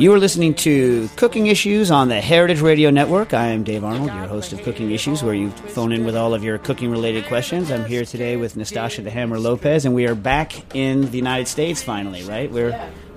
You are listening to Cooking Issues on the Heritage Radio Network. I am Dave Arnold, your host of Cooking Issues, where you phone in with all of your cooking related questions. I'm here today with Nastassia the Hammer Lopez, and we are back in the United States finally, right? We're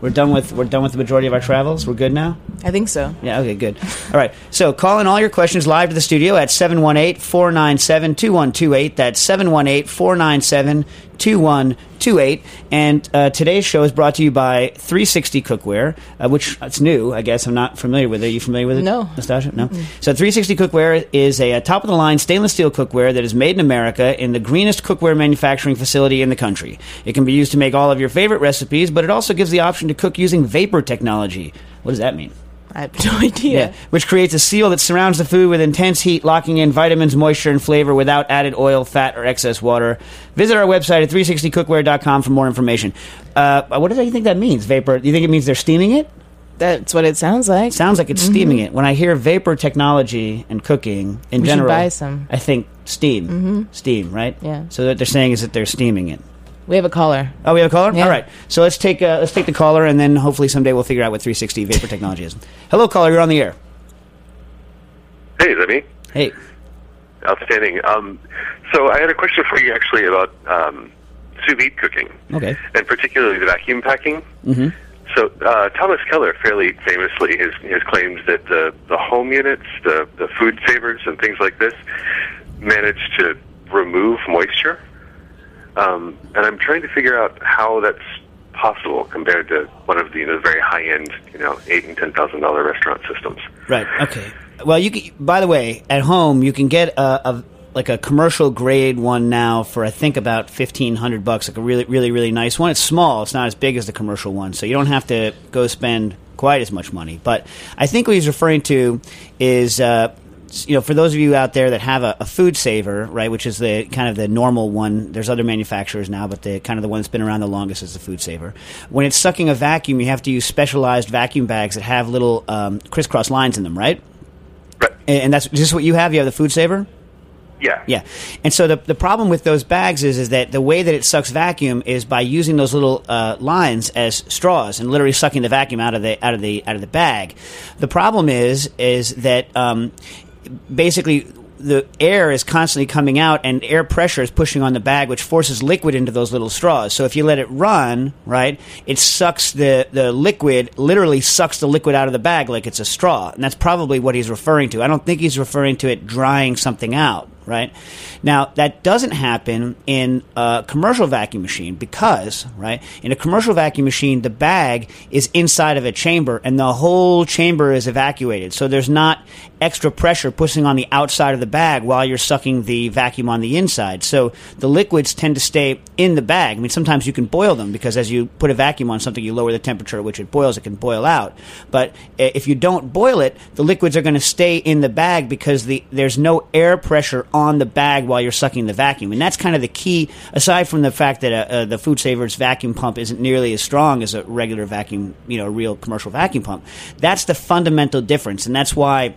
we're done with we're done with the majority of our travels. We're good now? I think so. Yeah, okay, good. All right. So call in all your questions live to the studio at 718-497-2128. That's 718-497-2128. And uh, today's show is brought to you by 360 Cookware, uh, which it's new, I guess. I'm not familiar with it. Are you familiar with it? No. Nastassia? No. So 360 Cookware is a, top of the line stainless steel cookware that is made in America in the greenest cookware manufacturing facility in the country. It can be used to make all of your favorite recipes, but it also gives the option to cook using vapor technology. What does that mean? I have no idea. Yeah, which creates a seal that surrounds the food with intense heat, locking in vitamins, moisture, and flavor without added oil, fat, or excess water. Visit our website at 360cookware.com for more information. Uh, what do you think that means, vapor? Do you think it means they're steaming it? That's what it sounds like. Sounds like it's steaming it. When I hear vapor technology and cooking in We general. I think steam. Steam, right? Yeah. So what they're saying is that they're steaming it. We have a caller. Oh, we have a caller. Yeah. All right. So let's take uh, let's take the caller, and then hopefully someday we'll figure out what 360 vapor technology is. Hello, caller. You're on the air. Hey, is that me? Hey. Outstanding. Um, so I had a question for you actually about um, sous vide cooking, Okay. and particularly the vacuum packing. Mm-hmm. So uh, Thomas Keller fairly famously has, has claimed that the, the home units, the, the food savers and things like this, manage to remove moisture. Um, and I'm trying to figure out how that's possible compared to one of the you know, very high end, you know, eight and ten thousand dollar restaurant systems. Right. Okay. Well, you can, by the way, at home you can get a, a like a commercial grade one now for I think about fifteen hundred bucks, like a really, really, really nice one. It's small. It's not as big as the commercial one, so you don't have to go spend quite as much money. But I think what he's referring to is. Uh, you know, for those of you out there that have a, a food saver, right, which is the kind of the normal one. There's other manufacturers now, but the kind of the one that's been around the longest is the food saver. When it's sucking a vacuum, you have to use specialized vacuum bags that have little um, crisscross lines in them, right? Right. And and that's is this what you have? You have the food saver. Yeah. Yeah, and so the the problem with those bags is is that the way that it sucks vacuum is by using those little uh, lines as straws and literally sucking the vacuum out of the out of the out of the bag. The problem is is that um, basically the air is constantly coming out and air pressure is pushing on the bag which forces liquid into those little straws. So if you let it run right it sucks the, the liquid literally sucks the liquid out of the bag like it's a straw. And that's probably what he's referring to. I don't think he's referring to it drying something out right? Now that doesn't happen in a commercial vacuum machine because right in a commercial vacuum machine the bag is inside of a chamber and the whole chamber is evacuated. So there's not extra pressure pushing on the outside of the bag while you're sucking the vacuum on the inside. So the liquids tend to stay in the bag. I mean sometimes you can boil them because as you put a vacuum on something you lower the temperature at which it boils it can boil out. But uh, if you don't boil it the liquids are going to stay in the bag because the there's no air pressure on the bag while you're sucking the vacuum, and that's kind of the key. Aside from the fact that uh, uh, the Food Savers vacuum pump isn't nearly as strong as a regular vacuum, you know, a real commercial vacuum pump, that's the fundamental difference, and that's why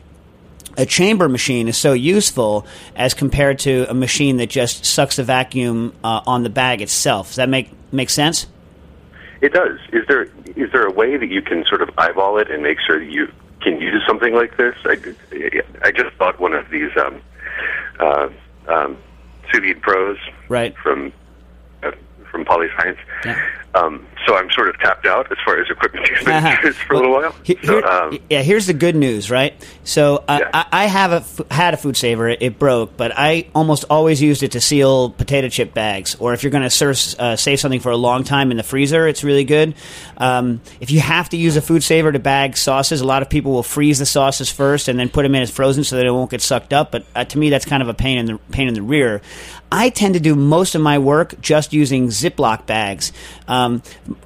a chamber machine is so useful as compared to a machine that just sucks the vacuum uh, on the bag itself. Does that make make sense? It does. Is there is there a way that you can sort of eyeball it and make sure that you can use something like this? I, I just bought one of these um, uh, um, sous vide pros Right. from uh, from Polyscience. Yeah. Um, so I'm sort of tapped out as far as equipment Uh-huh. for a little while. He- So, um, yeah, here's the good news, right? So uh, Yeah. I, I have a had a food saver. It, it broke, but I almost always used it to seal potato chip bags. Or if you're going to uh, save something for a long time in the freezer, it's really good. Um, if you have to use a food saver to bag sauces, a lot of people will freeze the sauces first and then put them in as frozen so that it won't get sucked up. But uh, to me, that's kind of a pain in the pain in the rear. I tend to do most of my work just using Ziploc bags. Um,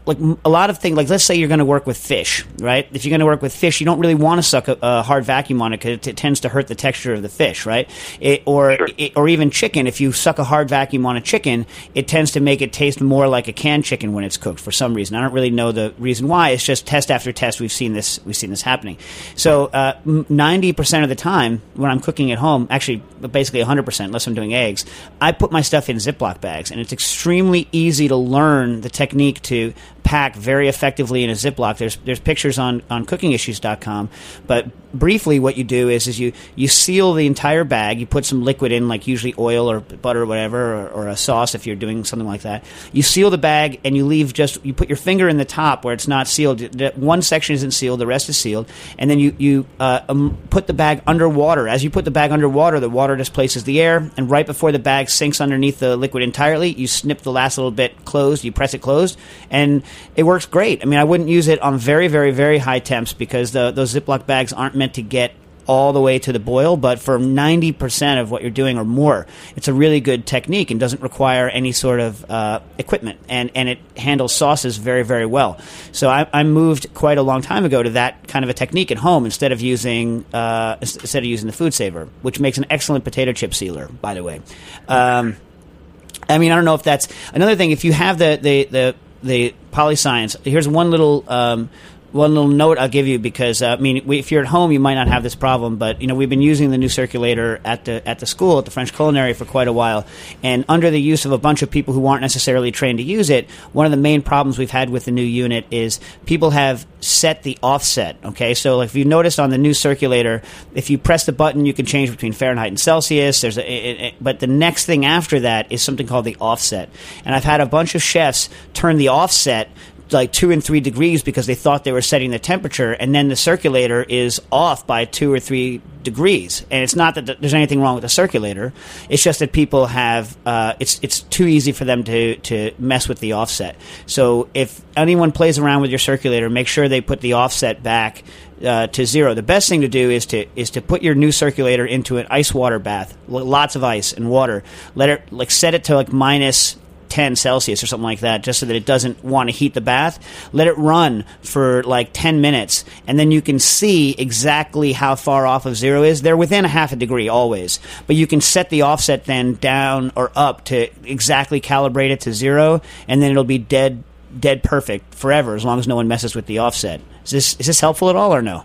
like m- a lot of things, like let's say you're going to work with fish, right? If you're going to work with fish, you don't really want to suck a, a hard vacuum on it because it, t- tends to hurt the texture of the fish, right? It, or Sure. it, or even chicken. If you suck a hard vacuum on a chicken, it tends to make it taste more like a canned chicken when it's cooked for some reason. I don't really know the reason why. It's just test after test. We've seen this. We've seen this happening. So uh, ninety percent of the time when I'm cooking at home, actually basically hundred percent, unless I'm doing eggs, I put my stuff in Ziploc bags, and it's extremely easy to learn the technique to pack very effectively in a Ziploc. There's there's pictures on on cookingissues.com, but briefly what you do is is you you seal the entire bag. You put some liquid in, like usually oil or butter or whatever, or, or a sauce if you're doing something like that. You seal the bag and you leave just you put your finger in the top where it's not sealed. One section isn't sealed, the rest is sealed, and then you you uh, um, put the bag underwater. As you put the bag underwater, the water displaces the air, and right before the bag sinks underneath the liquid entirely, you snip the last little bit closed. You press it closed, and it works great. I mean, I wouldn't use it on very very very high temps because the, those Ziploc bags aren't meant to get all the way to the boil, but for 90% of what you're doing or more, it's a really good technique and doesn't require any sort of uh, equipment. And, and it handles sauces very, very well. So I, I moved quite a long time ago to that kind of a technique at home instead of using uh, instead of using the food saver, which makes an excellent potato chip sealer, by the way. Um, I mean, I don't know if that's another thing. If you have the the the, the polyscience, here's one little. Um, one little note I'll give you because uh, I mean, we, if you're at home, you might not have this problem, but you know we've been using the new circulator at the at the school at the French Culinary for quite a while, and under the use of a bunch of people who aren't necessarily trained to use it, one of the main problems we've had with the new unit is people have set the offset. Okay, so like if you notice on the new circulator, if you press the button, you can change between Fahrenheit and Celsius. There's a, but the next thing after that is something called the offset, and I've had a bunch of chefs turn the offset like two and three degrees because they thought they were setting the temperature, and then the circulator is off by two or three degrees. And it's not that there's anything wrong with the circulator; it's just that people have uh, it's it's too easy for them to to mess with the offset. So if anyone plays around with your circulator, make sure they put the offset back. Uh, to zero. The best thing to do is to is to put your new circulator into an ice water bath, lots of ice and water. Let it like set it to like minus 10 Celsius or something like that, just so that it doesn't want to heat the bath. Let it run for like 10 minutes, and then you can see exactly how far off of zero is. They're within a half a degree always, but you can set the offset then down or up to exactly calibrate it to zero, and then it'll be dead, dead perfect forever as long as no one messes with the offset. Is this is this helpful at all or no?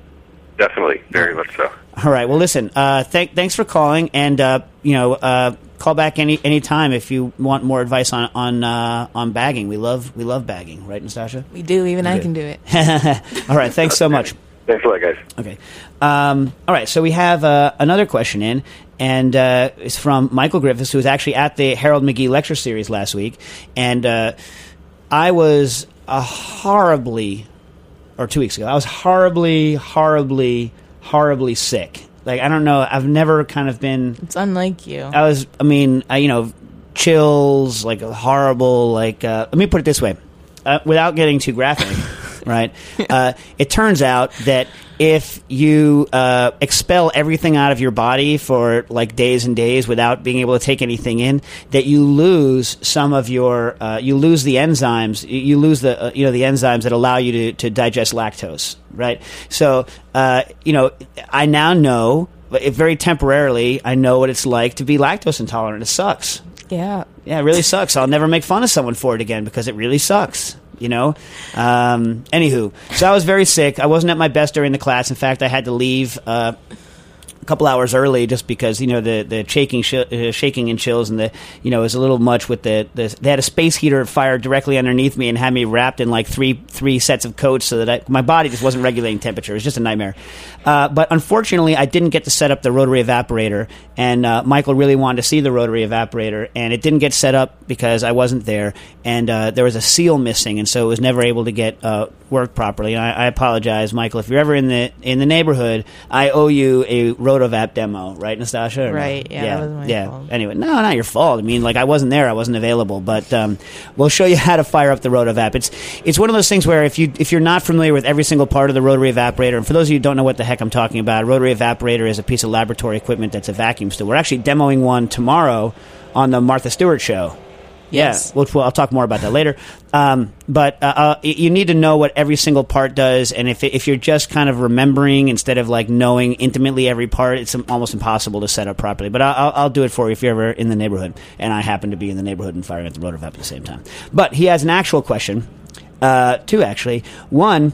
definitely, very much so. All right. Well, listen. Uh, thank, thanks for calling, and uh, you know, uh, call back any any time if you want more advice on on uh, on bagging. We love we love bagging, right, Nastassia? We do. Even I do. can do it. All right. Thanks so much. Thanks a lot, guys. Okay. Um, all right. So we have uh, another question in, and uh, it's from Michael Griffiths, who was actually at the Harold McGee lecture series last week, and uh, I was a horribly, or two weeks ago, I was horribly, horribly, horribly sick. Like I don't know. I've never kind of been. It's unlike you. I was. I mean, I, you know, chills, like a horrible. Like uh, let me put it this way, uh, without getting too graphic, right? Uh, it turns out that if you uh, expel everything out of your body for like days and days without being able to take anything in, that you lose some of your, uh, you lose the enzymes, you- lose the, uh, you know, the enzymes that allow you to, to digest lactose, right? So, uh, you know, I now know very temporarily, I know what it's like to be lactose intolerant. It sucks. Yeah. Yeah, it really sucks. I'll never make fun of someone for it again because it really sucks. You know. Um, anywho, so I was very sick. I wasn't at my best during the class. In fact, I had to leave. Uh, couple hours early just because you know the the shaking sh- uh, shaking and chills and the you know it was a little much with the, the they had a space heater fired directly underneath me and had me wrapped in like three three sets of coats so that I, my body just wasn't regulating temperature. It was just a nightmare. Uh, but unfortunately I didn't get to set up the rotary evaporator and uh, Michael really wanted to see the rotary evaporator and it didn't get set up because I wasn't there and uh, there was a seal missing and so it was never able to get uh, worked properly. And I, I apologize Michael if you're ever in the in the neighborhood I owe you a Rotovap demo, right, Nastassia? Or no? Right, yeah, that was my yeah. fault. Anyway, no, not your fault. I mean, like I wasn't there, I wasn't available, but um, we'll show you how to fire up the Rotovap. It's it's one of those things where if you if you're not familiar with every single part of the rotary evaporator, and for those of you who don't know what the heck I'm talking about, a rotary evaporator is a piece of laboratory equipment that's a vacuum still. We're actually demoing one tomorrow on the Martha Stewart show. Yes. Yeah, we'll, I'll talk more about that later. Um, but uh, uh, you need to know what every single part does, and if if you're just kind of remembering instead of like knowing intimately every part, it's almost impossible to set up properly. But I'll, I'll- do it for you if you're ever in the neighborhood, and I happen to be in the neighborhood and firing at the rotovap at the same time. But he has an actual question, uh, two actually. One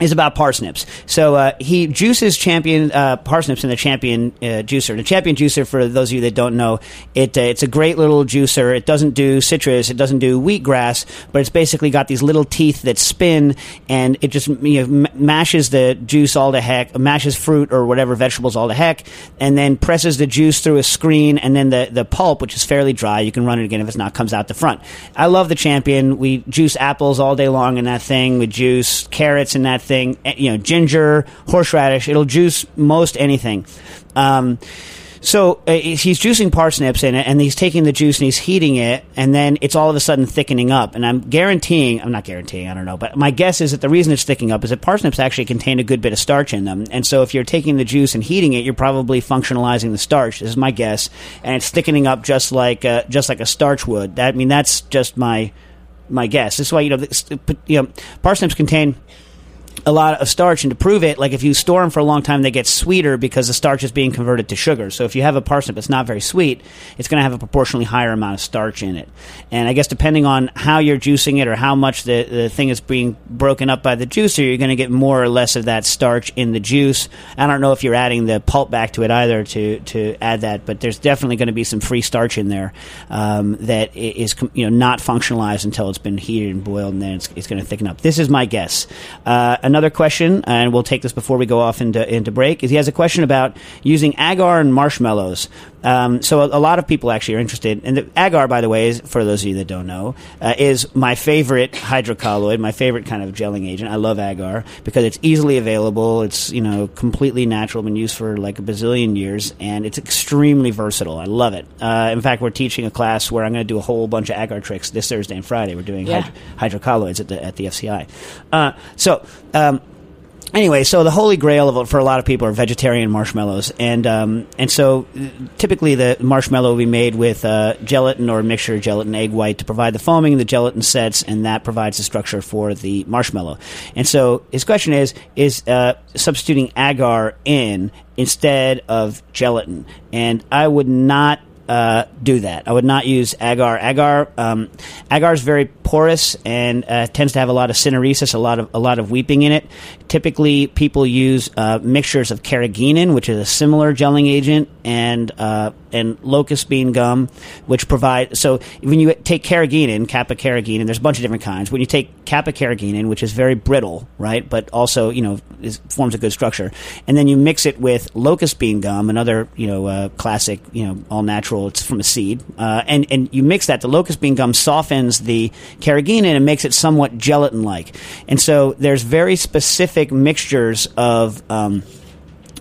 is about parsnips. So uh, he juices champion uh, parsnips in the champion uh, juicer. The champion juicer, for those of you that don't know, it uh, it's a great little juicer. It doesn't do citrus, it doesn't do wheatgrass, but it's basically got these little teeth that spin, and it just you know, m- mashes the juice all to heck, mashes fruit or whatever vegetables all to heck, and then presses the juice through a screen, and then the the pulp, which is fairly dry, you can run it again if it's not, comes out the front. I love the champion. We juice apples all day long in that thing. We juice carrots in that thing. Eh, You know, ginger, horseradish. It'll juice most anything. Um, so uh, he's juicing parsnips in it, and he's taking the juice and he's heating it, and then it's all of a sudden thickening up. And I'm guaranteeing, I'm not guaranteeing, I don't know, but my guess is that the reason it's thickening up is that parsnips actually contain a good bit of starch in them. And so if you're taking the juice and heating it, you're probably functionalizing the starch. This is my guess, and it's thickening up just like uh, just like a starch would. That I mean, that's just my my guess. This is why you know, this, you know, parsnips contain a lot of starch, and to prove it, like if you store them for a long time, they get sweeter because the starch is being converted to sugar. So if you have a parsnip that's not very sweet, it's going to have a proportionally higher amount of starch in it. And I guess depending on how you're juicing it or how much the, the thing is being broken up by the juicer, you're going to get more or less of that starch in the juice. I don't know if you're adding the pulp back to it either to, to add that, but there's definitely going to be some free starch in there um, that is you know not functionalized until it's been heated and boiled, and then it's, it's going to thicken up. This is my guess. Uh, another question, and we'll take this before we go off into into break. Is he has a question about using agar and marshmallows. Um, so a, a lot of people actually are interested. And the agar, by the way, is for those of you that don't know, uh, is my favorite hydrocolloid, my favorite kind of gelling agent. I love agar because it's easily available. It's you know completely natural, been used for like a bazillion years, and it's extremely versatile. I love it. Uh, in fact, we're teaching a class where I'm going to do a whole bunch of agar tricks this Thursday and Friday. We're doing Yeah. hydro- hydrocolloids at the at the FCI. Uh, so. Um, Anyway, so the holy grail of, for a lot of people are vegetarian marshmallows, and um, and so uh, typically the marshmallow will be made with uh, gelatin or a mixture of gelatin egg white to provide the foaming. The gelatin sets, and that provides the structure for the marshmallow. And so his question is: is uh, substituting agar in instead of gelatin? And I would not uh, do that. I would not use agar. Agar, um, agar is very porous and uh, tends to have a lot of syneresis, a lot of a lot of weeping in it. Typically, people use uh, mixtures of carrageenan, which is a similar gelling agent, and uh, and locust bean gum, which provide. So when you take carrageenan, kappa carrageenan, there's a bunch of different kinds. When you take kappa carrageenan, which is very brittle, right, but also you know is, forms a good structure, and then you mix it with locust bean gum, another you know uh, classic, you know all natural. It's from a seed, uh, and and you mix that. The locust bean gum softens the carrageenan and makes it somewhat gelatin-like. And so there's very specific mixtures of. Um,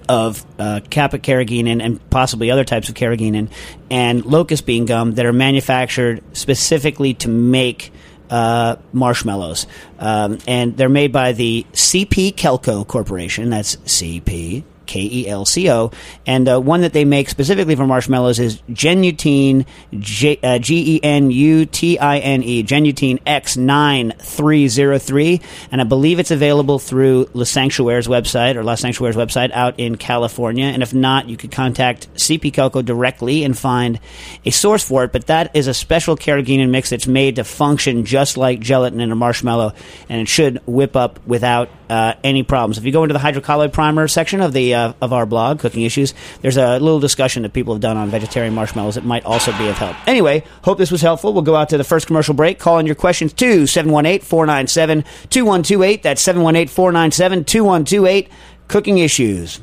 of uh, kappa carrageenan and possibly other types of carrageenan and locust bean gum that are manufactured specifically to make uh, marshmallows. Um, and they're made by the CP Kelco Corporation. That's CP K E L C O. And uh, one that they make specifically for marshmallows is Genutine, G uh, G E N U T I N E, Genutine X9303. And I believe it's available through Le Sanctuaire's website or Le Sanctuaire's website out in California. And if not, you could contact CP Kelco directly and find a source for it. But that is a special carrageenan mix that's made to function just like gelatin in a marshmallow, and it should whip up without uh, any problems. If you go into the hydrocolloid primer section of the uh, of our blog, Cooking Issues, there's a little discussion that people have done on vegetarian marshmallows that might also be of help. Anyway, hope this was helpful. We'll go out to the first commercial break. Call in your questions to 718-497-2128. That's 718-497-2128. Cooking Issues.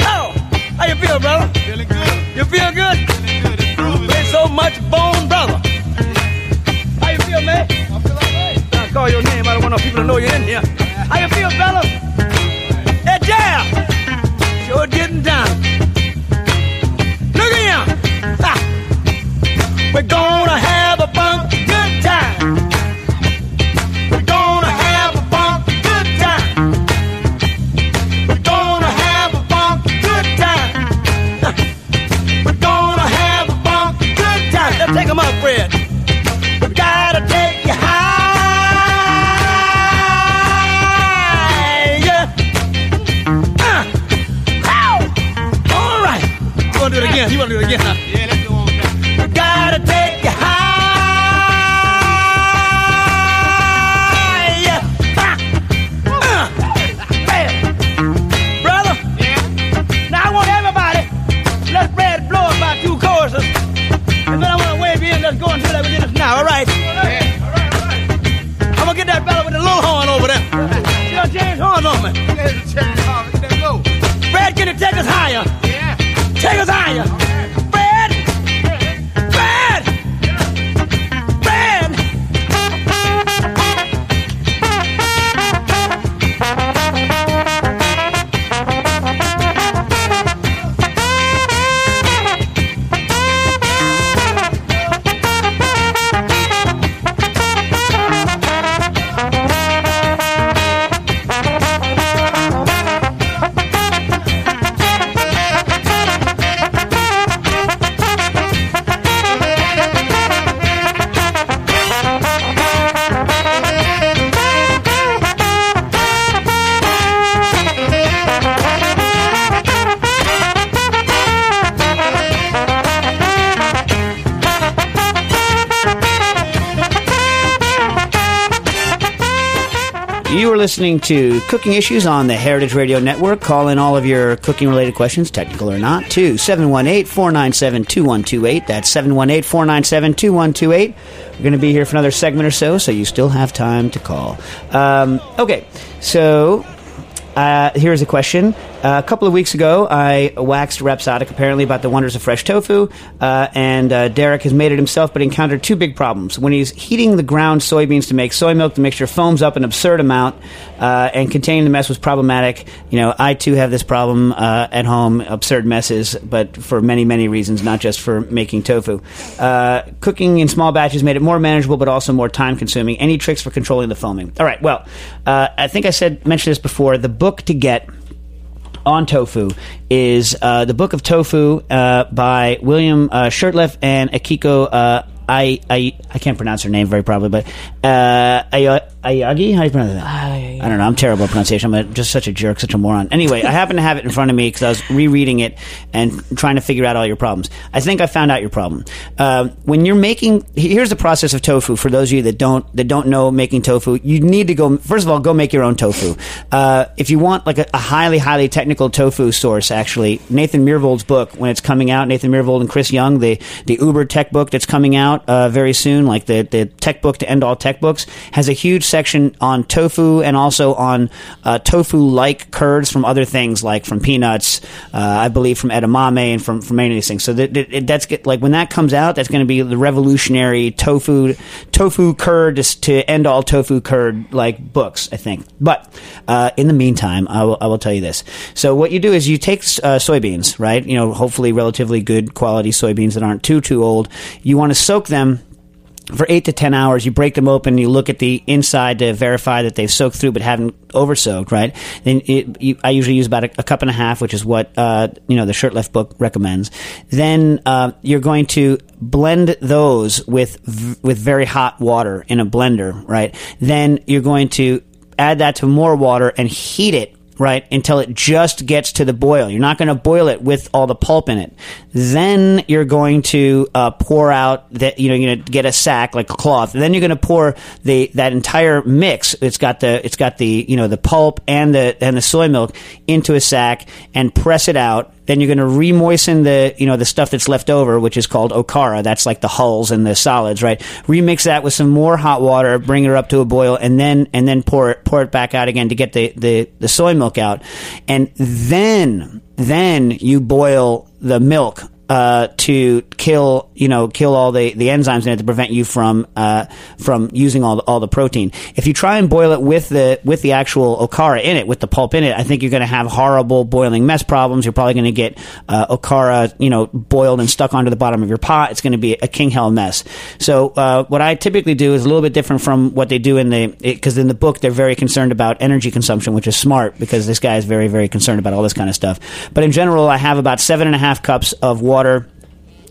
Oh, how you feel, brother? Feeling good. You feel good? Feeling good. There's so much bone, brother. How you feel, man? Call your name. I don't want no people to know you're in here. How you feel, fella? Listening to Cooking Issues on the Heritage Radio Network. Call in all of your cooking related questions, technical or not, to 718 497 2128. That's 718 497 2128. We're going to be here for another segment or so, so you still have time to call. Um, okay, so uh, here's a question. Uh, a couple of weeks ago, I waxed Rhapsodic apparently about the wonders of fresh tofu, uh, and uh, Derek has made it himself, but encountered two big problems. When he's heating the ground soybeans to make soy milk, the mixture foams up an absurd amount, uh, and containing the mess was problematic. You know, I too have this problem uh, at home, absurd messes, but for many, many reasons, not just for making tofu. Cooking in small batches made it more manageable, but also more time consuming. Any tricks for controlling the foaming? All right, well, I think I said mentioned this before. The book to get on tofu is uh, the Book of Tofu uh, by William uh, Shurtleff and Akiko. Uh, I, I I can't pronounce her name very probably, but uh, Ay- Aoyagi. How do you pronounce that? I don't know. I'm terrible at pronunciation. I'm a, just such a jerk, such a moron. Anyway, I happen to have it in front of me because I was rereading it and trying to figure out all your problems. I think I found out your problem. Uh, when you're making, here's the process of tofu. For those of you that don't that don't know making tofu, you need to go first of all go make your own tofu. Uh, if you want like a, a highly highly technical tofu source, actually, Nathan Myhrvold's book when it's coming out, Nathan Myhrvold and Chris Young, the the Uber tech book that's coming out uh, very soon, like the the tech book to end all tech books, has a huge section on tofu and also on uh, tofu like curds from other things, like from peanuts, uh, I believe from edamame and from from many of these things. So that, that that's like when that comes out, that's going to be the revolutionary tofu tofu curd to, to end all tofu curd like books, I think. But uh, in the meantime, I will, I will tell you this. So what you do is you take uh, soybeans, right? You know, hopefully relatively good quality soybeans that aren't too too old. You want to soak them for eight to ten hours. You break them open, you look at the inside to verify that they've soaked through but haven't over soaked. Right? Then it, you, I usually use about a, a cup and a half, which is what uh, you know the Shurtleff book recommends. Then uh, you're going to blend those with v- with very hot water in a blender. Right? Then you're going to add that to more water and heat it right until it just gets to the boil. You're not going to boil it with all the pulp in it. Then you're going to uh, pour out that you know you're going to get a sack like a cloth. Then you're going to pour the that entire mix it's got the it's got the you know the pulp and the and the soy milk into a sack and press it out then you're going to re-moisten the you know the stuff that's left over, which is called okara. That's like the hulls and the solids, right? Remix that with some more hot water, bring it up to a boil, and then and then pour it pour it back out again to get the the, the soy milk out, and then then you boil the milk uh, to kill, you know, kill all the, the enzymes in it to prevent you from uh, from using all the, all the protein. If you try and boil it with the with the actual okara in it, with the pulp in it, I think you're going to have horrible boiling mess problems. You're probably going to get uh, okara, you know, boiled and stuck onto the bottom of your pot. It's going to be a king hell mess. So uh, what I typically do is a little bit different from what they do in the because in the book they're very concerned about energy consumption, which is smart because this guy is very very concerned about all this kind of stuff. But in general, I have about seven and a half cups of water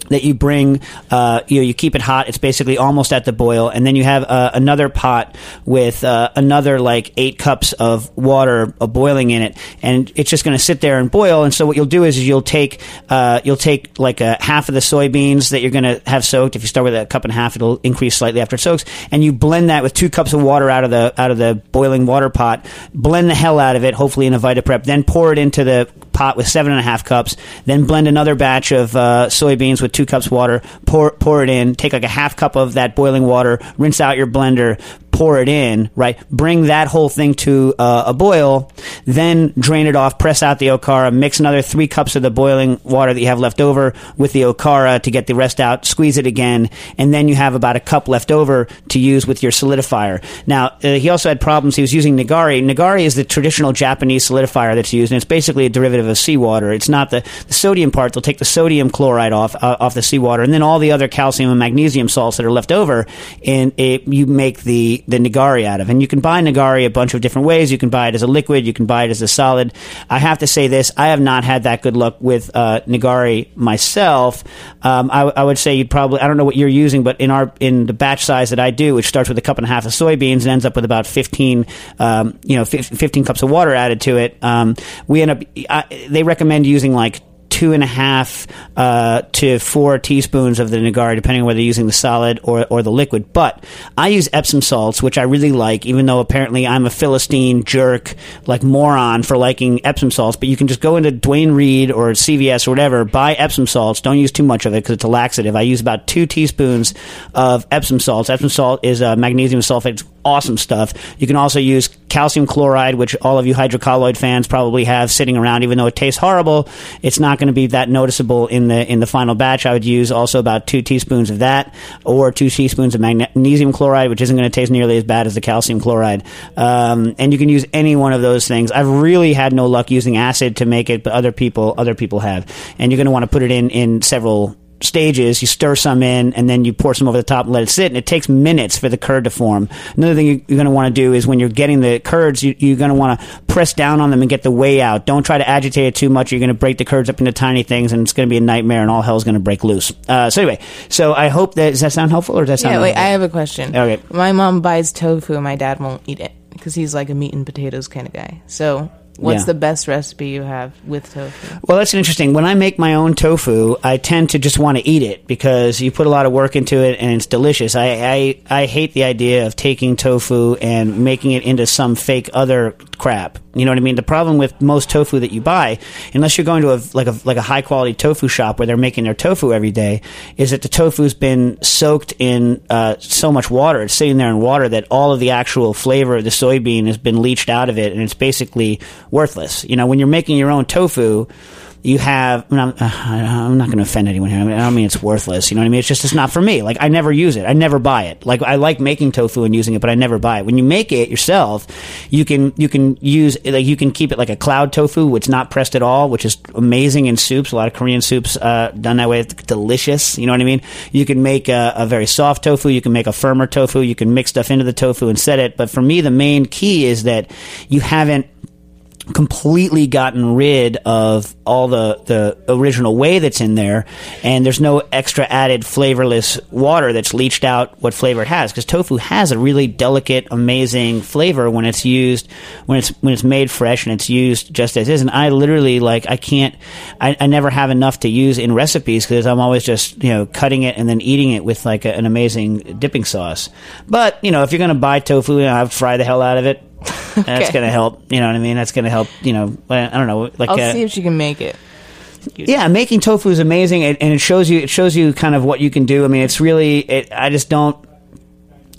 that you bring, uh, you know, you keep it hot. It's basically almost at the boil, and then you have uh, another pot with uh, another like eight cups of water uh, boiling in it, and it's just going to sit there and boil. And so what you'll do is you'll take uh, you'll take like a half of the soybeans that you're going to have soaked. If you start with a cup and a half, it'll increase slightly after it soaks, and you blend that with two cups of water out of the out of the boiling water pot. Blend the hell out of it, hopefully in a Vitaprep. Then pour it into the pot with seven and a half cups. Then blend another batch of uh, soybeans with two cups water. Pour pour it in. Take like a half cup of that boiling water. Rinse out your blender. Pour it in. Right. Bring that whole thing to uh, a boil. Then drain it off. Press out the okara. Mix another three cups of the boiling water that you have left over with the okara to get the rest out. Squeeze it again, and then you have about a cup left over to use with your solidifier. Now uh, he also had problems. He was using nigari. Nigari is the traditional Japanese solidifier that's used, and it's basically a derivative of seawater. It's not the, the sodium part. They'll take the sodium chloride off uh, off the seawater, and then all the other calcium and magnesium salts that are left over, and it, you make the the nigari out of. And you can buy nigari a bunch of different ways. You can buy it as a liquid. You can buy it as a solid. I have to say this: I have not had that good luck with uh, nigari myself. Um, I, I would say you'd probably I don't know what you're using, but in our in the batch size that I do, which starts with a cup and a half of soybeans and ends up with about 15, um, you know, fif- 15 cups of water added to it, um, we end up. I, they recommend using like two and a half uh, to four teaspoons of the nigari, depending on whether you're using the solid or, or the liquid. But I use Epsom salts, which I really like, even though apparently I'm a Philistine jerk, like moron for liking Epsom salts. But you can just go into Duane Reade or CVS or whatever, buy Epsom salts. Don't use too much of it because it's a laxative. I use about two teaspoons of Epsom salts. Epsom salt is uh, magnesium sulfate. It's awesome stuff. You can also use calcium chloride, which all of you hydrocolloid fans probably have sitting around. Even though it tastes horrible, it's not going to be that noticeable in the in the final batch. I would use also about two teaspoons of that, or two teaspoons of magnesium chloride, which isn't going to taste nearly as bad as the calcium chloride. Um, and you can use any one of those things. I've really had no luck using acid to make it, but other people other people have. And you're going to want to put it in in several stages. You stir some in, and then you pour some over the top and let it sit. And it takes minutes for the curd to form. Another thing you- you're going to want to do is when you're getting the curds, you, you're going to want to press down on them and get the whey out. Don't try to agitate it too much. You're going to break the curds up into tiny things, and it's going to be a nightmare, and all hell's going to break loose. Uh, so anyway, so I hope that does that sound helpful, or does that sound Yeah, wait, unhelpful? I have a question. Okay. My mom buys tofu and my dad won't eat it because he's like a meat and potatoes kind of guy. So, what's Yeah. the best recipe you have with tofu? Well, that's interesting. When I make my own tofu, I tend to just want to eat it because you put a lot of work into it and it's delicious. I, I, I hate the idea of taking tofu and making it into some fake other crap. You know what I mean? The problem with most tofu that you buy, unless you're going to a like a like a high quality tofu shop where they're making their tofu every day, is that the tofu's been soaked in uh, so much water. It's sitting there in water that all of the actual flavor of the soybean has been leached out of it, and it's basically worthless. You know, when you're making your own tofu you have. Uh, I'm not going to offend anyone here. I, mean, I don't mean it's worthless. You know what I mean? It's just it's not for me. Like I never use it. I never buy it. Like I like making tofu and using it, but I never buy it. When you make it yourself, you can you can use like you can keep it like a cloud tofu, which not pressed at all, which is amazing in soups. A lot of Korean soups uh, done that way, it's delicious. You know what I mean? You can make a, a very soft tofu. You can make a firmer tofu. You can mix stuff into the tofu and set it. But for me, the main key is that you haven't completely gotten rid of all the, the original whey that's in there and there's no extra added flavorless water that's leached out what flavor it has because tofu has a really delicate amazing flavor when it's used when it's when it's made fresh and it's used just as is. And i literally like i can't i, I never have enough to use in recipes because i'm always just you know cutting it and then eating it with like a, an amazing dipping sauce. But you know if you're to buy tofu you know, i fry the hell out of it that's going to help. You know what I mean? That's going to help. You know, I don't know. Like, I'll uh, see if she can make it. yeah, making tofu is amazing, and, and it shows you it shows you kind of what you can do. I mean, it's really. It, I just don't.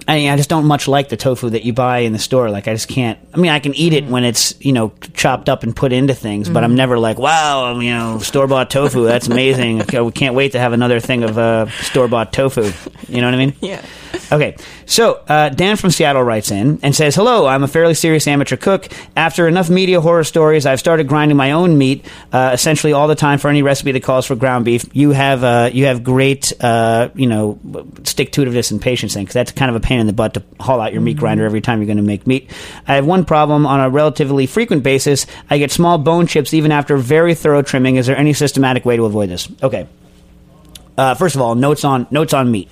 I mean, I just don't much like the tofu that you buy in the store. Like, I just can't. I mean, I can eat it when it's you know chopped up and put into things, but I'm never like, wow, you know, store bought tofu. That's amazing. Okay, we can't wait to have another thing of uh, store bought tofu. You know what I mean? Yeah. Okay, so uh, Dan from Seattle writes in and says, "Hello, I'm a fairly serious amateur cook. After enough media horror stories, I've started grinding my own meat, uh, essentially all the time for any recipe that calls for ground beef. You have uh, you have great, uh, you know, stick to itiveness and patience, thing because that's kind of a pain in the butt to haul out your meat grinder every time you're going to make meat. I have one problem on a relatively frequent basis. I get small bone chips even after very thorough trimming. Is there any systematic way to avoid this? Okay." Uh, first of all, notes on notes on meat.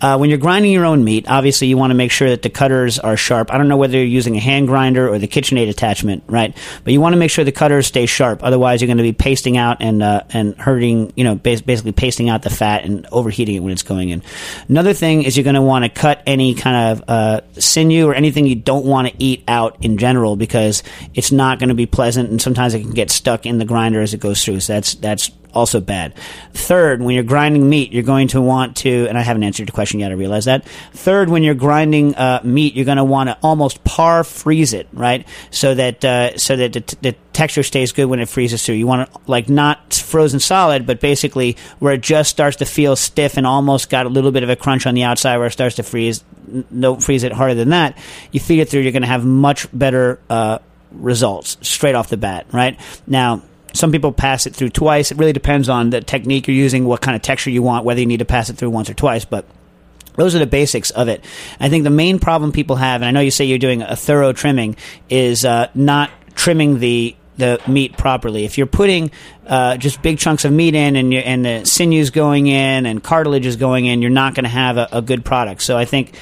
Uh, when you're grinding your own meat, obviously you want to make sure that the cutters are sharp. I don't know whether you're using a hand grinder or the KitchenAid attachment, right? But you want to make sure the cutters stay sharp. Otherwise, you're going to be pasting out and uh, and hurting, you know, bas- basically pasting out the fat and overheating it when it's going in. Another thing is you're going to want to cut any kind of uh, sinew or anything you don't want to eat out in general because it's not going to be pleasant, and sometimes it can get stuck in the grinder as it goes through. So that's that's also bad. Third, when you're grinding meat, you're going to want to, and I haven't answered your question yet, I realize that. Third, when you're grinding uh, meat, you're going to want to almost par freeze it, right? So that uh, so that the, t- the texture stays good when it freezes through. You want to like not frozen solid, but basically where it just starts to feel stiff and almost got a little bit of a crunch on the outside where it starts to freeze. Don't freeze it harder than that. You feed it through, you're going to have much better uh, results straight off the bat, right? Now, some people pass it through twice. It really depends on the technique you're using, what kind of texture you want, whether you need to pass it through once or twice. But those are the basics of it. I think the main problem people have, and I know you say you're doing a thorough trimming, is uh, not trimming the the meat properly. If you're putting uh, just big chunks of meat in and and the sinews going in and cartilage is going in, you're not going to have a, a good product. So I think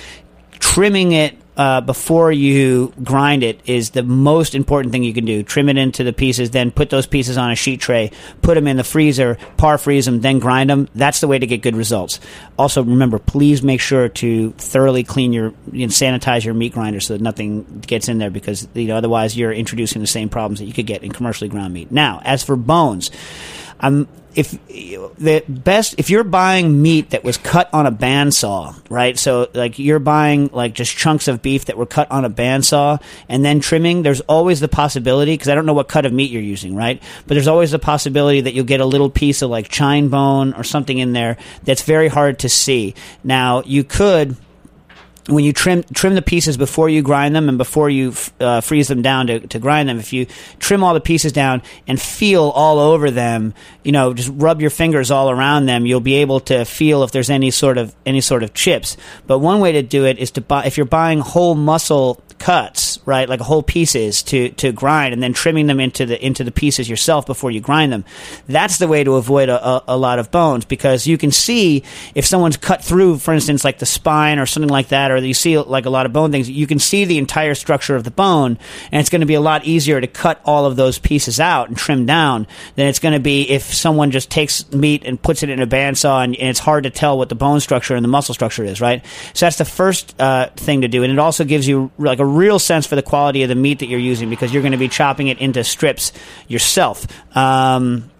trimming it uh, before you grind it is the most important thing you can do. Trim it into the pieces, then put those pieces on a sheet tray, put them in the freezer, par freeze them, then grind them. That's the way to get good results. Also, remember, please make sure to thoroughly clean your and sanitize your meat grinder so that nothing gets in there because you know otherwise you're introducing the same problems that you could get in commercially ground meat. Now, as for bones, um, if the best if you're buying meat that was cut on a bandsaw, right? So like you're buying like just chunks of beef that were cut on a bandsaw and then trimming. There's always the possibility because I don't know what cut of meat you're using, right? But there's always the possibility that you'll get a little piece of like chine bone or something in there that's very hard to see. Now you could when you trim trim the pieces before you grind them and before you uh, freeze them down to, to grind them, if you trim all the pieces down and feel all over them, you know, just rub your fingers all around them, you'll be able to feel if there's any sort of any sort of chips. But one way to do it is to buy if you're buying whole muscle cuts, right, like whole pieces to to grind, and then trimming them into the into the pieces yourself before you grind them. That's the way to avoid a, a, a lot of bones because you can see if someone's cut through, for instance, like the spine or something like that, or you see like a lot of bone things. You can see the entire structure of the bone, and it's going to be a lot easier to cut all of those pieces out and trim down than it's going to be if someone just takes meat and puts it in a bandsaw, and, and it's hard to tell what the bone structure and the muscle structure is, right? So that's the first uh, thing to do, and it also gives you like a real sense for the quality of the meat that you're using because you're going to be chopping it into strips yourself. Um,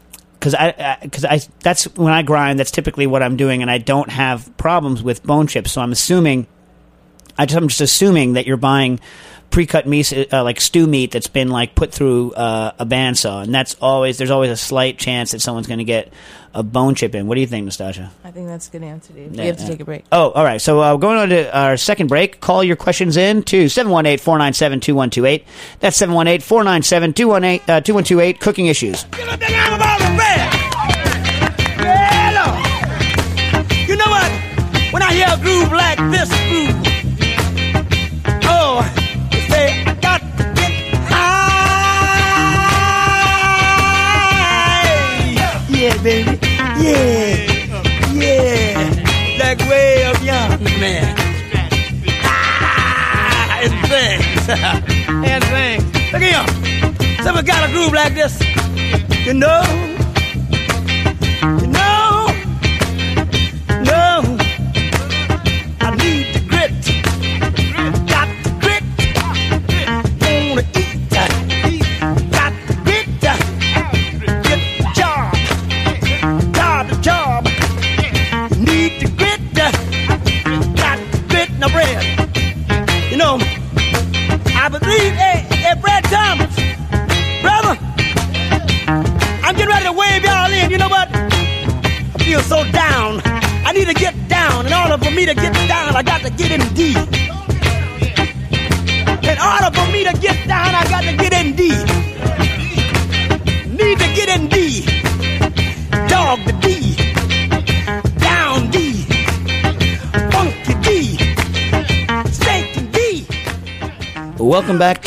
because I because I, that's when I grind. That's typically what I'm doing, and I don't have problems with bone chips. So I'm assuming, I just, I'm just assuming that you're buying pre-cut meat, uh, like stew meat that's been like put through uh, a bandsaw, and that's always there's always a slight chance that someone's going to get a bone chip in. What do you think, Nastassia? I think that's a good answer, dude. Yeah, we have to yeah. take a break. Oh, all right. So uh, going on to our second break. Call your questions in to 718-497-2128. That's 718-497-2128. Uh, Cooking issues. Get up there, I'm about to rap. Yeah, You know what? When I hear a groove like this groove, Yeah. Yeah. Like way up young, man. Ah, and things. and things. Look here. Someone got a groove like this. You know,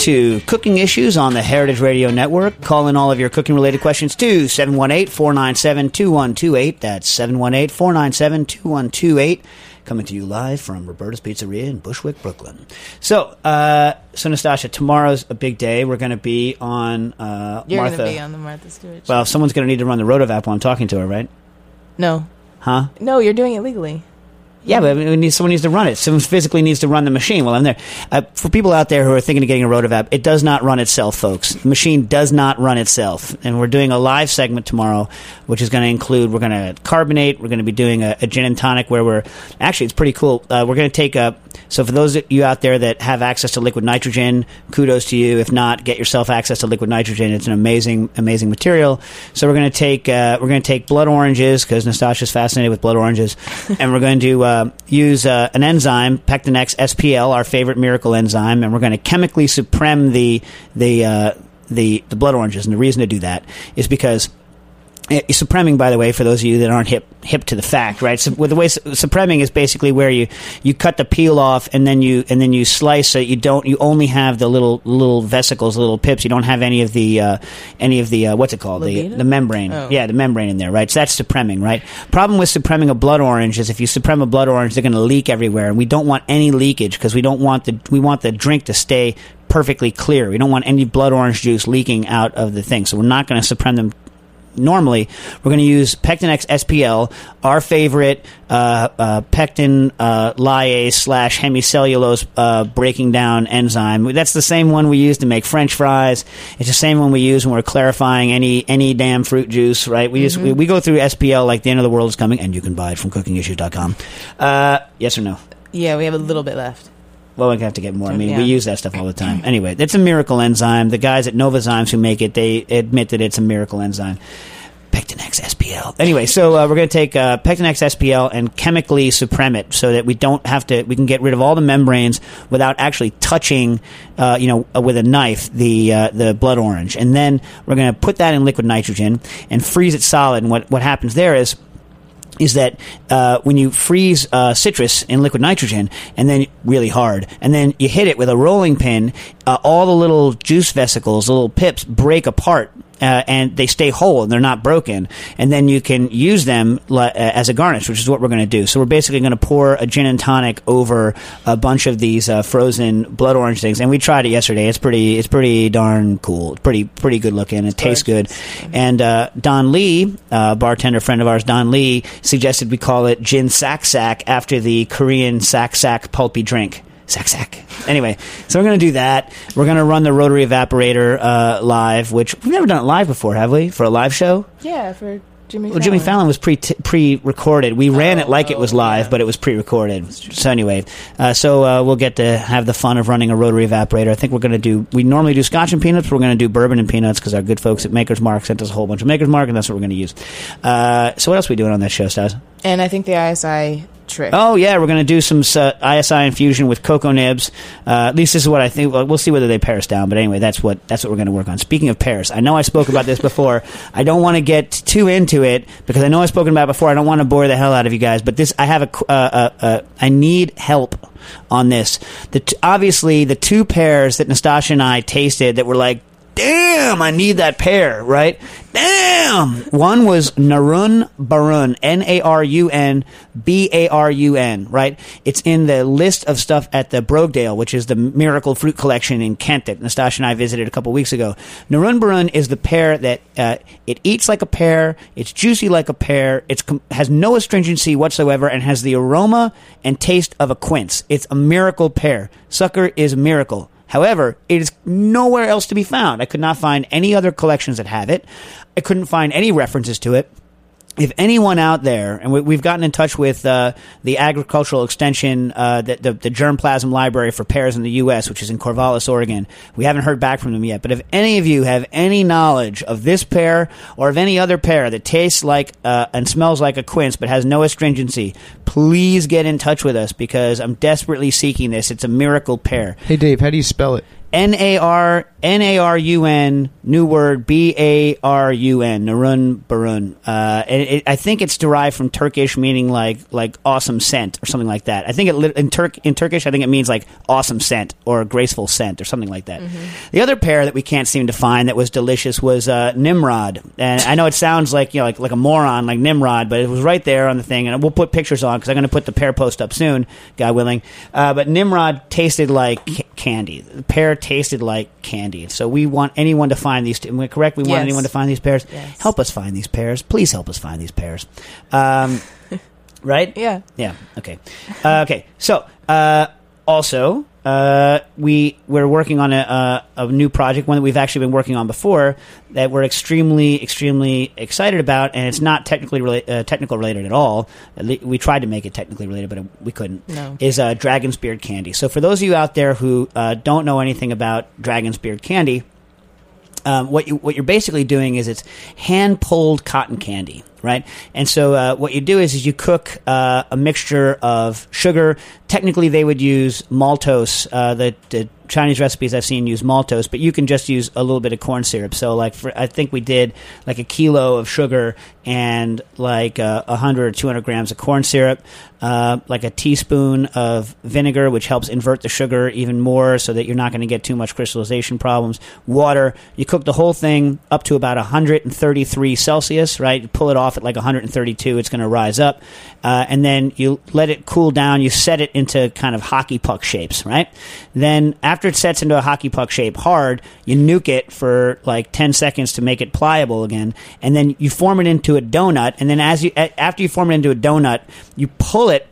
to Cooking Issues on the Heritage Radio Network. Call in all of your cooking related questions to 718-497-2128. That's 718-497-2128. Coming to you live from Roberta's Pizzeria in Bushwick, Brooklyn. So, uh, so Nastassia, tomorrow's a big day. We're going to be on uh, You're Martha. gonna be on the Martha Stewart. show. well, someone's going to need to run the Rotovap while I'm talking to her, right? no, Huh? no, you're doing it legally. Yeah, but someone needs to run it. Someone physically needs to run the machine while I'm there. Uh, for people out there who are thinking of getting a Rotovap, it does not run itself, folks. The machine does not run itself. And we're doing a live segment tomorrow, which is going to include, we're going to carbonate, we're going to be doing a, a gin and tonic where we're, actually, it's pretty cool. Uh, we're going to take a, so for those of you out there that have access to liquid nitrogen, kudos to you. If not, get yourself access to liquid nitrogen. It's an amazing, amazing material. So we're going to take, uh, we're going to take blood oranges because Nastassia's fascinated with blood oranges, and we're going to uh, use uh, an enzyme, Pectinex SPL, our favorite miracle enzyme, and we're going to chemically supreme the the uh, the the blood oranges. And the reason to do that is because Supreming, by the way, for those of you that aren't hip hip to the fact, right? So, with the way supreming is basically where you you cut the peel off and then you and then you slice so you don't you only have the little little vesicles, little pips. You don't have any of the uh, any of the uh, what's it called the the membrane. Oh. Yeah, the membrane in there, right? So that's supreming, right? Problem with supreming a blood orange is if you supreme a blood orange, they're going to leak everywhere, and we don't want any leakage because we don't want the we want the drink to stay perfectly clear. We don't want any blood orange juice leaking out of the thing. So we're not going to supreme them normally we're going to use Pectinex SPL, our favorite uh, uh, pectin uh, lyase slash hemicellulose uh, breaking down enzyme. That's the same one we use to make French fries. It's the same one we use when we're clarifying any any damn fruit juice. Right? We just we, we go through SPL like the end of the world is coming, and you can buy it from CookingIssues.com. Uh, yes or no? Yeah, we have a little bit left. Well, we have to get more. I mean, Yeah. we use that stuff all the time. Anyway, it's a miracle enzyme. The guys at Novozymes who make it, they admit that it's a miracle enzyme. Pectinex SPL. Anyway, so uh, we're going to take uh, Pectinex SPL and chemically supreme it so that we don't have to. We can get rid of all the membranes without actually touching, uh, you know, uh, with a knife the uh, the blood orange. And then we're going to put that in liquid nitrogen and freeze it solid. And what what happens there is is that uh, when you freeze uh, citrus in liquid nitrogen and then really hard, and then you hit it with a rolling pin, uh, all the little juice vesicles, the little pips, break apart. Uh, and they stay whole and they're not broken, and then you can use them li- uh, as a garnish, which is what we're going to do. So we're basically going to pour a gin and tonic over a bunch of these uh, frozen blood orange things, and we tried it yesterday. It's pretty, it's pretty darn cool. It's pretty, pretty good looking. It tastes good. And uh, Don Lee, uh, bartender friend of ours, Don Lee, suggested we call it gin sak sak after the Korean sak sak pulpy drink. Sak sak. Anyway, so we're going to do that. We're going to run the rotary evaporator uh, live, which we've never done it live before, have we? For a live show? Yeah, for Jimmy Well, Jimmy Fallon. Was pre pre recorded. We ran it like it was live, but it was pre recorded. So anyway, uh, so uh, we'll get to have the fun of running a rotary evaporator. I think we're going to do. We normally do Scotch and peanuts. But we're going to do bourbon and peanuts because our good folks at Maker's Mark sent us a whole bunch of Maker's Mark, and that's what we're going to use. Uh, so what else are we doing on that show, Stas? And I think the ISI trick. Oh yeah, we're going to do some uh, ISI infusion with cocoa nibs. Uh, at least this is what I think. Well, see whether they pare us down. But anyway, that's what that's what we're going to work on. Speaking of pairs, I know I spoke about this before. I don't want to get too into it because I know I've spoken about it before. I don't want to bore the hell out of you guys. But this, I have a, uh, uh, uh, I need help on this. The t- obviously the two pears that Nastassia and I tasted that were like. Damn, I need that pear, right? Damn! One was Narun Barun, N A R U N B A R U N, right? It's in the list of stuff at the Brogdale, which is the Miracle Fruit Collection in Kent that Nastassia and I visited a couple weeks ago. Narun Barun is the pear that uh, it eats like a pear, it's juicy like a pear, it com- has no astringency whatsoever, and has the aroma and taste of a quince. It's a miracle pear. Sucker is a miracle. However, it is nowhere else to be found. I could not find any other collections that have it. I couldn't find any references to it. If anyone out there, and we, we've gotten in touch with uh, the agricultural extension, uh, the, the, the germplasm library for pears in the U.S., which is in Corvallis, Oregon, we haven't heard back from them yet. But if any of you have any knowledge of this pear or of any other pear that tastes like uh, and smells like a quince but has no astringency, please get in touch with us because I'm desperately seeking this. It's a miracle pear. Hey, Dave, how do you spell it? N A R N A R U N new word B A R U N Narun Barun. Uh, and it, I think it's derived from Turkish, meaning like like awesome scent or something like that. I think it in Turk in Turkish, I think it means like awesome scent or graceful scent or something like that. The other pear that we can't seem to find that was delicious was uh, Nimrod, and I know it sounds like you know like like a moron like Nimrod, but it was right there on the thing, and we'll put pictures on because I'm going to put the pear post up soon, God willing. Uh, but Nimrod tasted like ca- candy. The pear tasted like candy. So we want anyone to find these. Am I correct? We want Yes. anyone to find these pears. Yes. Help us find these pears. Please help us find these pears. Um, right? Yeah. Yeah. Okay. Uh, okay. So uh, also. Uh, we we're working on a, a a new project, one that we've actually been working on before, that we're extremely extremely excited about, and it's not technically rela- uh, technical related at all. At le- We tried to make it technically related, but we couldn't. No. Is uh, Dragon's Beard candy. So for those of you out there who uh, don't know anything about Dragon's Beard candy, um, what you what you're basically doing is it's hand pulled cotton candy, right? And so uh, what you do is, is you cook uh, a mixture of sugar. Technically, they would use maltose. Uh, the, the Chinese recipes I've seen use maltose, but you can just use a little bit of corn syrup. So, like, for, I think we did like a kilo of sugar and like uh, 100 or 200 grams of corn syrup, uh, like a teaspoon of vinegar, which helps invert the sugar even more so that you're not going to get too much crystallization problems. Water. You cook the whole thing up to about 133 Celsius, right? You pull it off at like 132, it's going to rise up. Uh, and then you let it cool down. You set it into kind of hockey puck shapes, right? Then after it sets into a hockey puck shape hard, you nuke it for like 10 seconds to make it pliable again. And then you form it into a donut. And then as you, after you form it into a donut, you pull it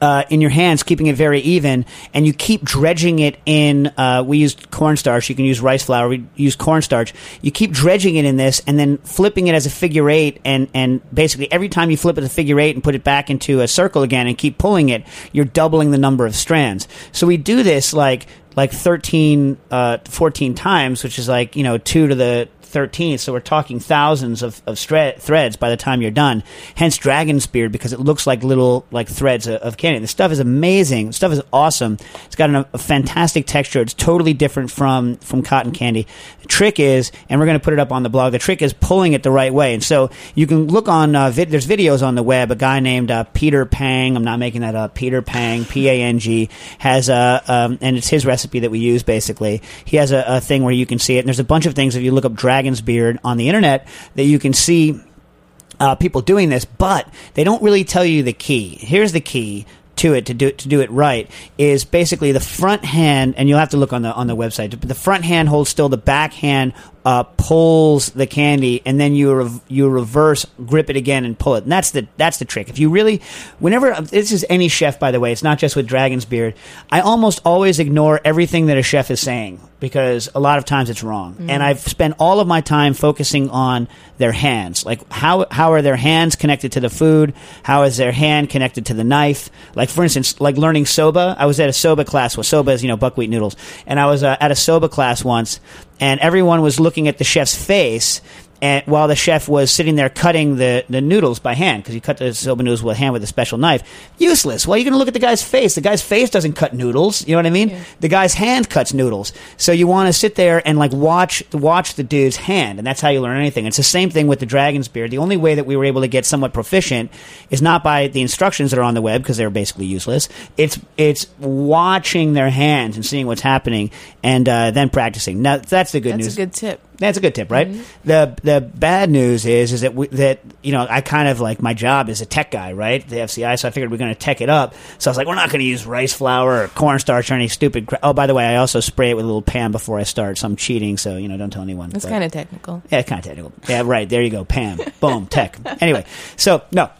uh, in your hands, keeping it very even, and you keep dredging it in. Uh, we used cornstarch. You can use rice flour. We use cornstarch. You keep dredging it in this, and then flipping it as a figure eight, and and basically every time you flip it a figure eight and put it back into a circle again, and keep pulling it, you're doubling the number of strands. So we do this like like 13, uh, 14 times, which is like you know two to the 13th, so we're talking thousands of, of stre- threads by the time you're done. Hence Dragon's Beard, because it looks like little like threads of, of candy. The stuff is amazing. The stuff is awesome. It's got an, a fantastic texture. It's totally different from from cotton candy. The trick is, and we're going to put it up on the blog. The trick is pulling it the right way. And so you can look on uh, there's videos on the web. A guy named uh, Peter Pang. I'm not making that up. Peter Pang, P A N G, has a um, and it's his recipe that we use basically. He has a, a thing where you can see it. And there's a bunch of things if you look up Dragon's Beard on the internet that you can see uh, people doing this, but they don't really tell you the key. Here's the key to it to do it to do it right is basically the front hand, and you'll have to look on the on the website. But the front hand holds still, the back hand uh, pulls the candy, and then you rev- you reverse grip it again and pull it. And that's the that's the trick. If you really, whenever this is any chef, by the way, it's not just with Dragon's Beard. I almost always ignore everything that a chef is saying because a lot of times it's wrong. And I've spent all of my time focusing on their hands. Like how how are their hands connected to the food? How is their hand connected to the knife? Like for instance, like learning soba. I was at a soba class. Well, soba is you know buckwheat noodles, and I was uh, at a soba class once, and everyone was looking at the chef's face. And while the chef was sitting there cutting the, the noodles by hand, because you cut the soba noodles with hand with a special knife, useless. Well, you're going to look at the guy's face. The guy's face doesn't cut noodles. You know what I mean? The guy's hand cuts noodles. So you want to sit there and like watch watch the dude's hand, and that's how you learn anything. It's the same thing with the dragon's beard. The only way that we were able to get somewhat proficient is not by the instructions that are on the web because they're basically useless. It's it's watching their hands and seeing what's happening, and uh, then practicing. Now that's the good That's news. a good tip. That's a good tip, right? Mm-hmm. The the bad news is is that we, that you know I kind of like my job is a tech guy, right? The FCI, so I figured we're going to tech it up. So I was like, we're not going to use rice flour or cornstarch or any stupid. Cra- oh, by the way, I also spray it with a little Pam before I start, so I'm cheating. So you know, don't tell anyone. It's kind of technical. yeah, kind of technical. Yeah, right. There you go. Pam. Boom. Tech. Anyway, so no.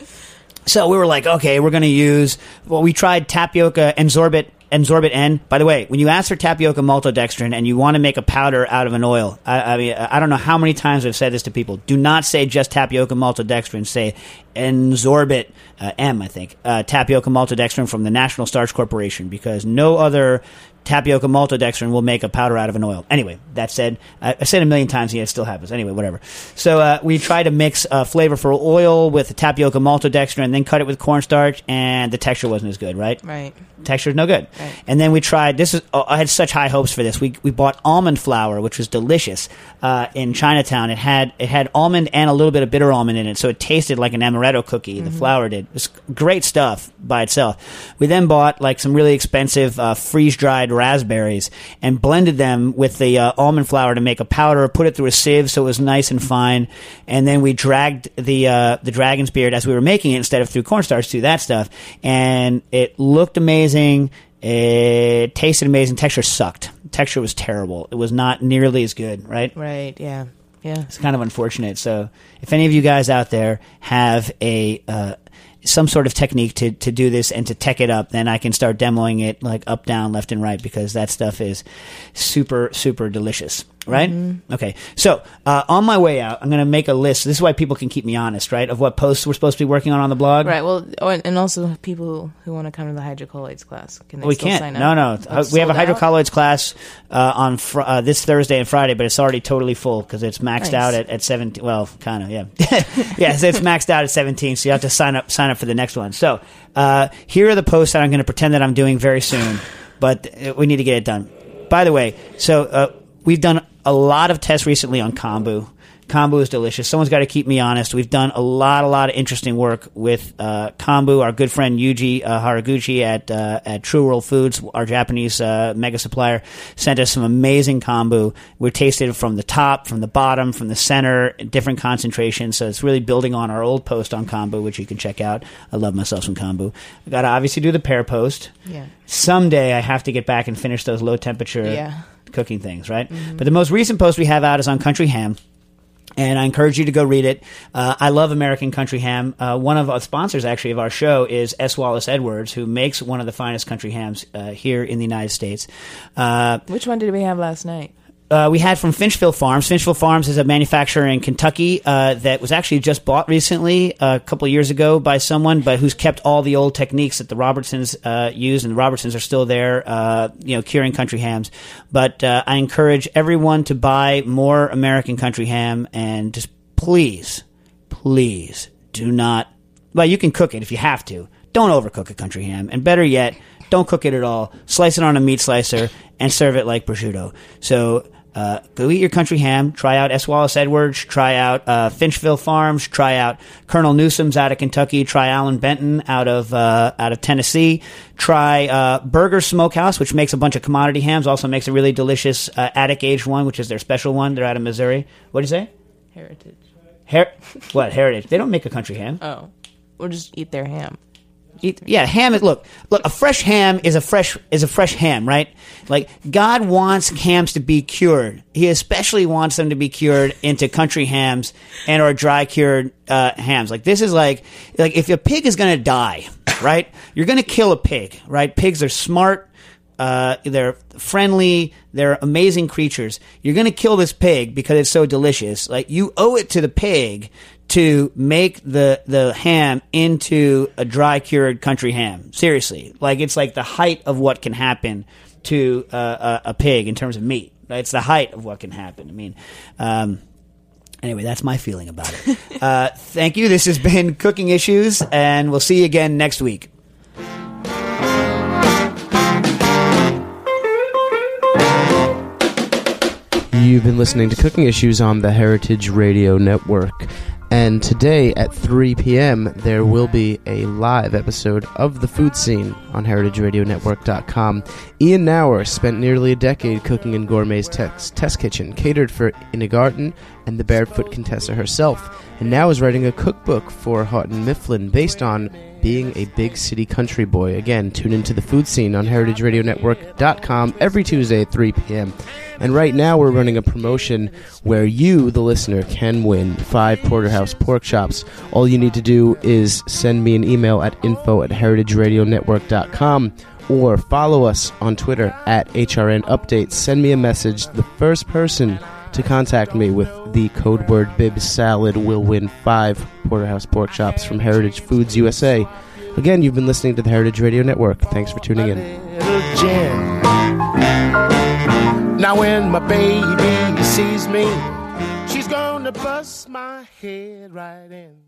So we were like, okay, we're going to use. Well, we tried tapioca and sorbet and sorbet N. By the way, when you ask for tapioca maltodextrin and you want to make a powder out of an oil, I, I mean, I don't know how many times I've said this to people. Do not say just tapioca maltodextrin. Say N-Zorbit uh, M. I think uh, tapioca maltodextrin from the National Starch Corporation because no other tapioca maltodextrin will make a powder out of an oil. Anyway, that said, I, I said a million times, and yet it still happens. Anyway, whatever. So uh, we tried to mix uh, flavorful oil with tapioca maltodextrin, and then cut it with cornstarch, and the texture wasn't as good, right? Right. Texture's no good. Right. And then we tried. This is. Oh, I had such high hopes for this. We we bought almond flour, which was delicious, uh, in Chinatown. It had it had almond and a little bit of bitter almond in it, so it tasted like an amaretto cookie. The flour did. It was great stuff by itself. We then bought like some really expensive uh, freeze dried raspberries and blended them with the uh, almond flour to make a powder. Put it through a sieve so it was nice and fine, and then we dragged the uh, the dragon's beard as we were making it instead of through cornstarch through that stuff, and it looked amazing. It tasted amazing. Texture sucked. Texture was terrible. It was not nearly as good. Right. Right. Yeah. Yeah. It's kind of unfortunate. So, if any of you guys out there have a uh, some sort of technique to, to do this and to tech it up, then I can start demoing it like up, down, left, and right because that stuff is super, super delicious. Right? Okay. So, uh, on my way out, I'm going to make a list. This is why people can keep me honest, right? Of what posts we're supposed to be working on on the blog. Right. Well, oh, and and also people who want to come to the hydrocolloids class can they We still can't. sign up? No, no. Uh, we have a sold out? hydrocolloids class uh, on fr- uh, this Thursday and Friday, but it's already totally full because it's maxed Nice. out at, at 17. Well, kind of, yeah. yeah, so it's maxed out at 17, so you have to sign up sign up for the next one. So uh, here are the posts that I'm going to pretend that I'm doing very soon, but uh, we need to get it done. By the way, so uh, we've done a lot of tests recently on kombu. Kombu is delicious. Someone's got to keep me honest. We've done a lot, a lot of interesting work with uh, kombu. Our good friend Yuji uh, Haraguchi at uh, at True World Foods, our Japanese uh, mega supplier, sent us some amazing kombu. We tasted it from the top, from the bottom, from the center, different concentrations. So it's really building on our old post on kombu, which you can check out. I love myself some kombu. I got to obviously do the pear post. Yeah. Someday I have to get back and finish those low temperature Yeah. Cooking things, right? But the most recent post we have out is on Country Ham. And I encourage you to go read it. Uh, I love American Country Ham. Uh, one of our sponsors, actually, of our show is S. Wallace Edwards, who makes one of the finest country hams uh, here in the United States. Uh, Which one did we have last night? Uh, we had from Finchville Farms. Finchville Farms is a manufacturer in Kentucky uh, that was actually just bought recently, uh, a couple years ago, by someone, but who's kept all the old techniques that the Robertsons uh, use, and the Robertsons are still there, uh, you know, curing country hams. But uh, I encourage everyone to buy more American country ham, and just please, please do not. Well, you can cook it if you have to. Don't overcook a country ham, and better yet, don't cook it at all. Slice it on a meat slicer and serve it like prosciutto. So uh, go eat your country ham. Try out S. Wallace Edwards. Try out uh, Finchville Farms. Try out Colonel Newsom's out of Kentucky. Try Allan Benton out of uh, out of Tennessee. Try uh, Burger Smokehouse, which makes a bunch of commodity hams. Also makes a really delicious uh, attic aged one, which is their special one. They're out of Missouri. What do you say? Heritage. Her- what heritage? They don't make a country ham. Oh. we'll just eat their ham. Eat, yeah, ham is look. Look, a fresh ham is a fresh is a fresh ham, right? Like God wants hams to be cured. He especially wants them to be cured into country hams and or dry cured uh, hams. Like this is like like if a pig is going to die, right? You're going to kill a pig, right? Pigs are smart. Uh, they're friendly. They're amazing creatures. You're going to kill this pig because it's so delicious. Like you owe it to the pig to make the the ham into a dry cured country ham. Seriously, like it's like the height of what can happen to uh, a, a pig in terms of meat. It's the height of what can happen. I mean. Um, Anyway, that's my feeling about it. Uh, thank you. This has been Cooking Issues, and we'll see you again next week. You've been listening to Cooking Issues on the Heritage Radio Network. And today at 3 p.m., there will be a live episode of The Food Scene on heritageradionetwork.com. Ian Knauer spent nearly a decade cooking in Gourmet's test kitchen, catered for Ina Garten and the Barefoot Contessa herself, and now is writing a cookbook for Houghton Mifflin based on being a big city country boy. Again, tune into The Food Scene on heritageradionetwork.com every Tuesday at 3 p.m. And right now, we're running a promotion where you, the listener, can win five Porterhouse pork chops. All you need to do is send me an email at info at heritageradionetwork.com or follow us on Twitter at HRN Updates. Send me a message. The first person to contact me with the code word Bib Salad will win five Porterhouse pork chops from Heritage Foods USA. Again, you've been listening to the Heritage Radio Network. Thanks for tuning in. Now when my baby sees me, she's gonna bust my head right in.